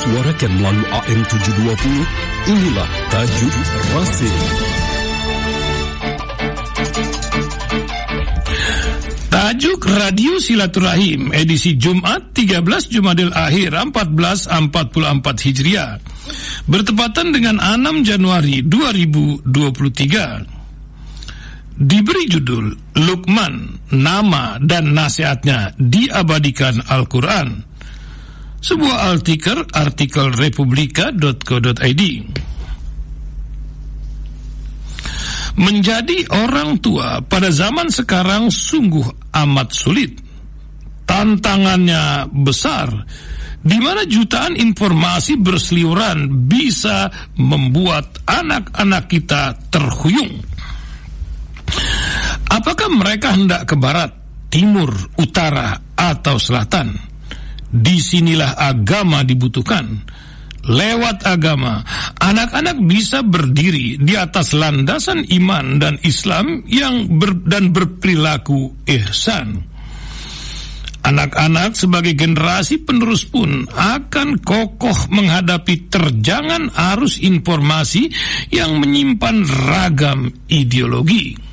disuarakan melalui AM 720, inilah Tajuk Rasim. Tajuk Radio Silaturahim edisi Jumat 13 Jumadil Akhir 1444 Hijriah bertepatan dengan 6 Januari 2023 diberi judul Lukman, nama dan nasihatnya diabadikan Al-Quran. Sebuah artikel artikel republika.co.id. Menjadi orang tua pada zaman sekarang sungguh amat sulit. Tantangannya besar di mana jutaan informasi berseliweran bisa membuat anak-anak kita terhuyung. Apakah mereka hendak ke barat, timur, utara, atau selatan? Di sinilah agama dibutuhkan. Lewat agama, anak-anak bisa berdiri di atas landasan iman dan Islam yang ber, dan berperilaku ihsan. Anak-anak sebagai generasi penerus pun akan kokoh menghadapi terjangan arus informasi yang menyimpan ragam ideologi.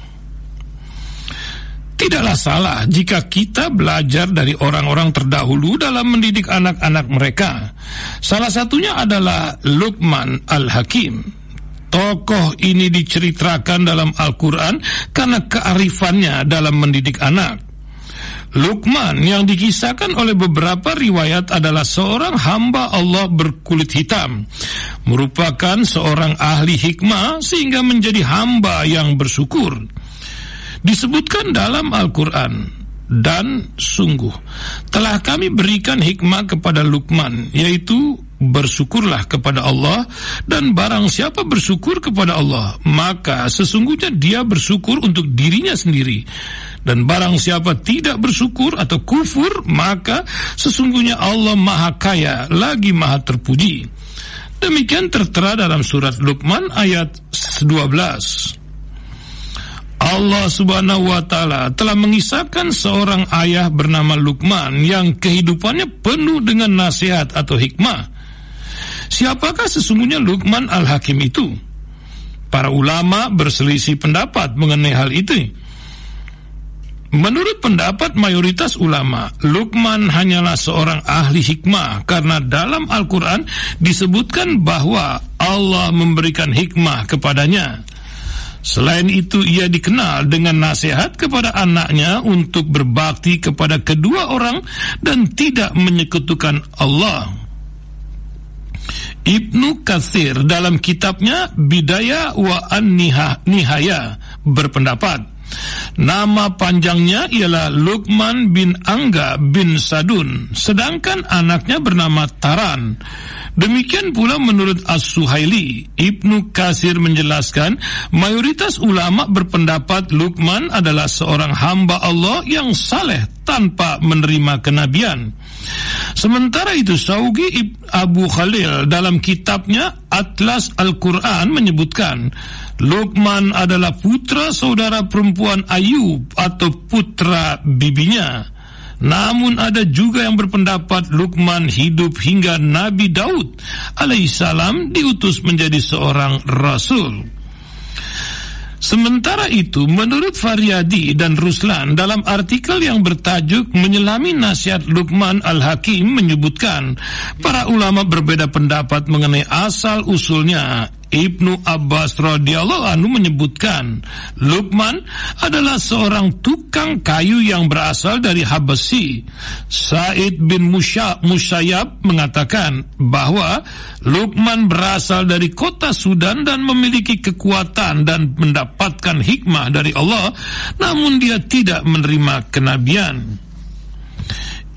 Tidaklah salah jika kita belajar dari orang-orang terdahulu dalam mendidik anak-anak mereka. Salah satunya adalah Luqman Al-Hakim. Tokoh ini diceritakan dalam Al-Quran karena kearifannya dalam mendidik anak. Luqman yang dikisahkan oleh beberapa riwayat adalah seorang hamba Allah berkulit hitam. Merupakan seorang ahli hikmah sehingga menjadi hamba yang bersyukur disebutkan dalam Al-Quran. Dan sungguh telah kami berikan hikmah kepada Luqman yaitu bersyukurlah kepada Allah dan barang siapa bersyukur kepada Allah maka sesungguhnya dia bersyukur untuk dirinya sendiri. Dan barang siapa tidak bersyukur atau kufur maka sesungguhnya Allah maha kaya lagi maha terpuji. Demikian tertera dalam surat Luqman ayat 12 Allah Subhanahu wa taala telah mengisahkan seorang ayah bernama Luqman yang kehidupannya penuh dengan nasihat atau hikmah. Siapakah sesungguhnya Luqman Al-Hakim itu? Para ulama berselisih pendapat mengenai hal itu. Menurut pendapat mayoritas ulama, Luqman hanyalah seorang ahli hikmah karena dalam Al-Quran disebutkan bahwa Allah memberikan hikmah kepadanya. Selain itu ia dikenal dengan nasihat kepada anaknya untuk berbakti kepada kedua orang dan tidak menyekutukan Allah. Ibnu Kathir dalam kitabnya Bidaya wa An-Nihaya berpendapat Nama panjangnya ialah Luqman bin Angga bin Sadun, sedangkan anaknya bernama Taran. Demikian pula menurut As-Suhaili, Ibnu Kasir menjelaskan, mayoritas ulama berpendapat Luqman adalah seorang hamba Allah yang saleh tanpa menerima kenabian. Sementara itu Saugi Abu Khalil dalam kitabnya Atlas Al-Quran menyebutkan Luqman adalah putra saudara perempuan Ayub atau putra bibinya. Namun ada juga yang berpendapat Luqman hidup hingga Nabi Daud alaihissalam diutus menjadi seorang rasul. Sementara itu, menurut Faryadi dan Ruslan dalam artikel yang bertajuk Menyelami Nasihat Luqman Al-Hakim menyebutkan para ulama berbeda pendapat mengenai asal usulnya Ibnu Abbas radhiyallahu anhu menyebutkan Luqman adalah seorang tukang kayu yang berasal dari Habasi. Said bin Musya, Musayyab mengatakan bahwa Luqman berasal dari kota Sudan dan memiliki kekuatan dan mendapatkan hikmah dari Allah namun dia tidak menerima kenabian.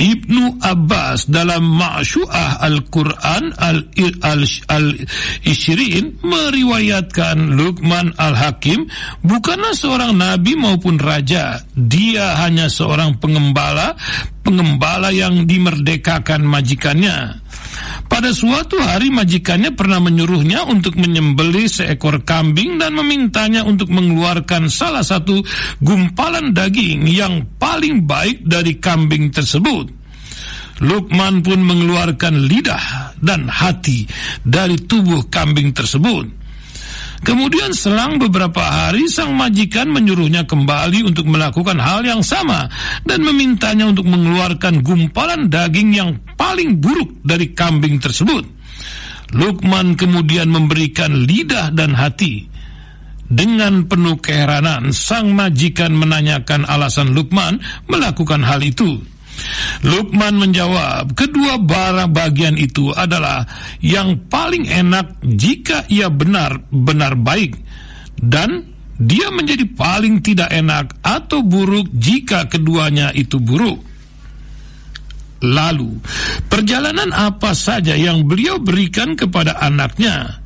Ibnu Abbas dalam Ma'syu'ah Al-Quran Al-Ishirin Al meriwayatkan Luqman Al-Hakim bukanlah seorang nabi maupun raja. Dia hanya seorang pengembala, pengembala yang dimerdekakan majikannya. Pada suatu hari majikannya pernah menyuruhnya untuk menyembelih seekor kambing dan memintanya untuk mengeluarkan salah satu gumpalan daging yang paling baik dari kambing tersebut. Lukman pun mengeluarkan lidah dan hati dari tubuh kambing tersebut. Kemudian selang beberapa hari sang majikan menyuruhnya kembali untuk melakukan hal yang sama dan memintanya untuk mengeluarkan gumpalan daging yang paling buruk dari kambing tersebut. Lukman kemudian memberikan lidah dan hati. Dengan penuh keheranan, sang majikan menanyakan alasan Lukman melakukan hal itu. Lukman menjawab, kedua barang bagian itu adalah yang paling enak jika ia benar-benar baik dan dia menjadi paling tidak enak atau buruk jika keduanya itu buruk. Lalu, perjalanan apa saja yang beliau berikan kepada anaknya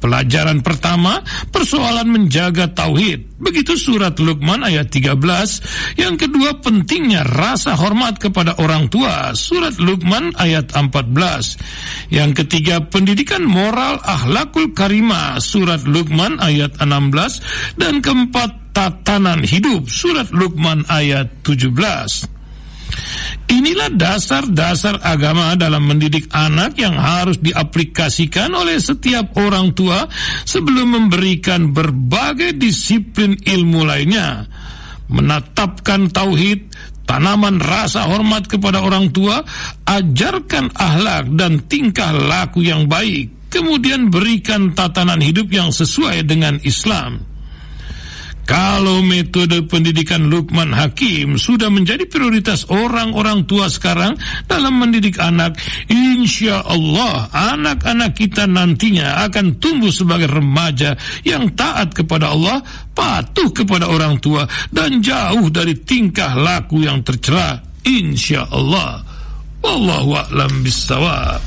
Pelajaran pertama, persoalan menjaga tauhid. Begitu surat Luqman ayat 13. Yang kedua, pentingnya rasa hormat kepada orang tua. Surat Luqman ayat 14. Yang ketiga, pendidikan moral ahlakul karimah. Surat Luqman ayat 16. Dan keempat, tatanan hidup. Surat Luqman ayat 17. Inilah dasar-dasar agama dalam mendidik anak yang harus diaplikasikan oleh setiap orang tua sebelum memberikan berbagai disiplin ilmu lainnya. Menatapkan tauhid, tanaman rasa hormat kepada orang tua, ajarkan ahlak dan tingkah laku yang baik, kemudian berikan tatanan hidup yang sesuai dengan Islam. Kalau metode pendidikan Lukman Hakim sudah menjadi prioritas orang-orang tua sekarang dalam mendidik anak, insya Allah anak-anak kita nantinya akan tumbuh sebagai remaja yang taat kepada Allah, patuh kepada orang tua, dan jauh dari tingkah laku yang tercela. Insya Allah. Wallahu a'lam bisawab.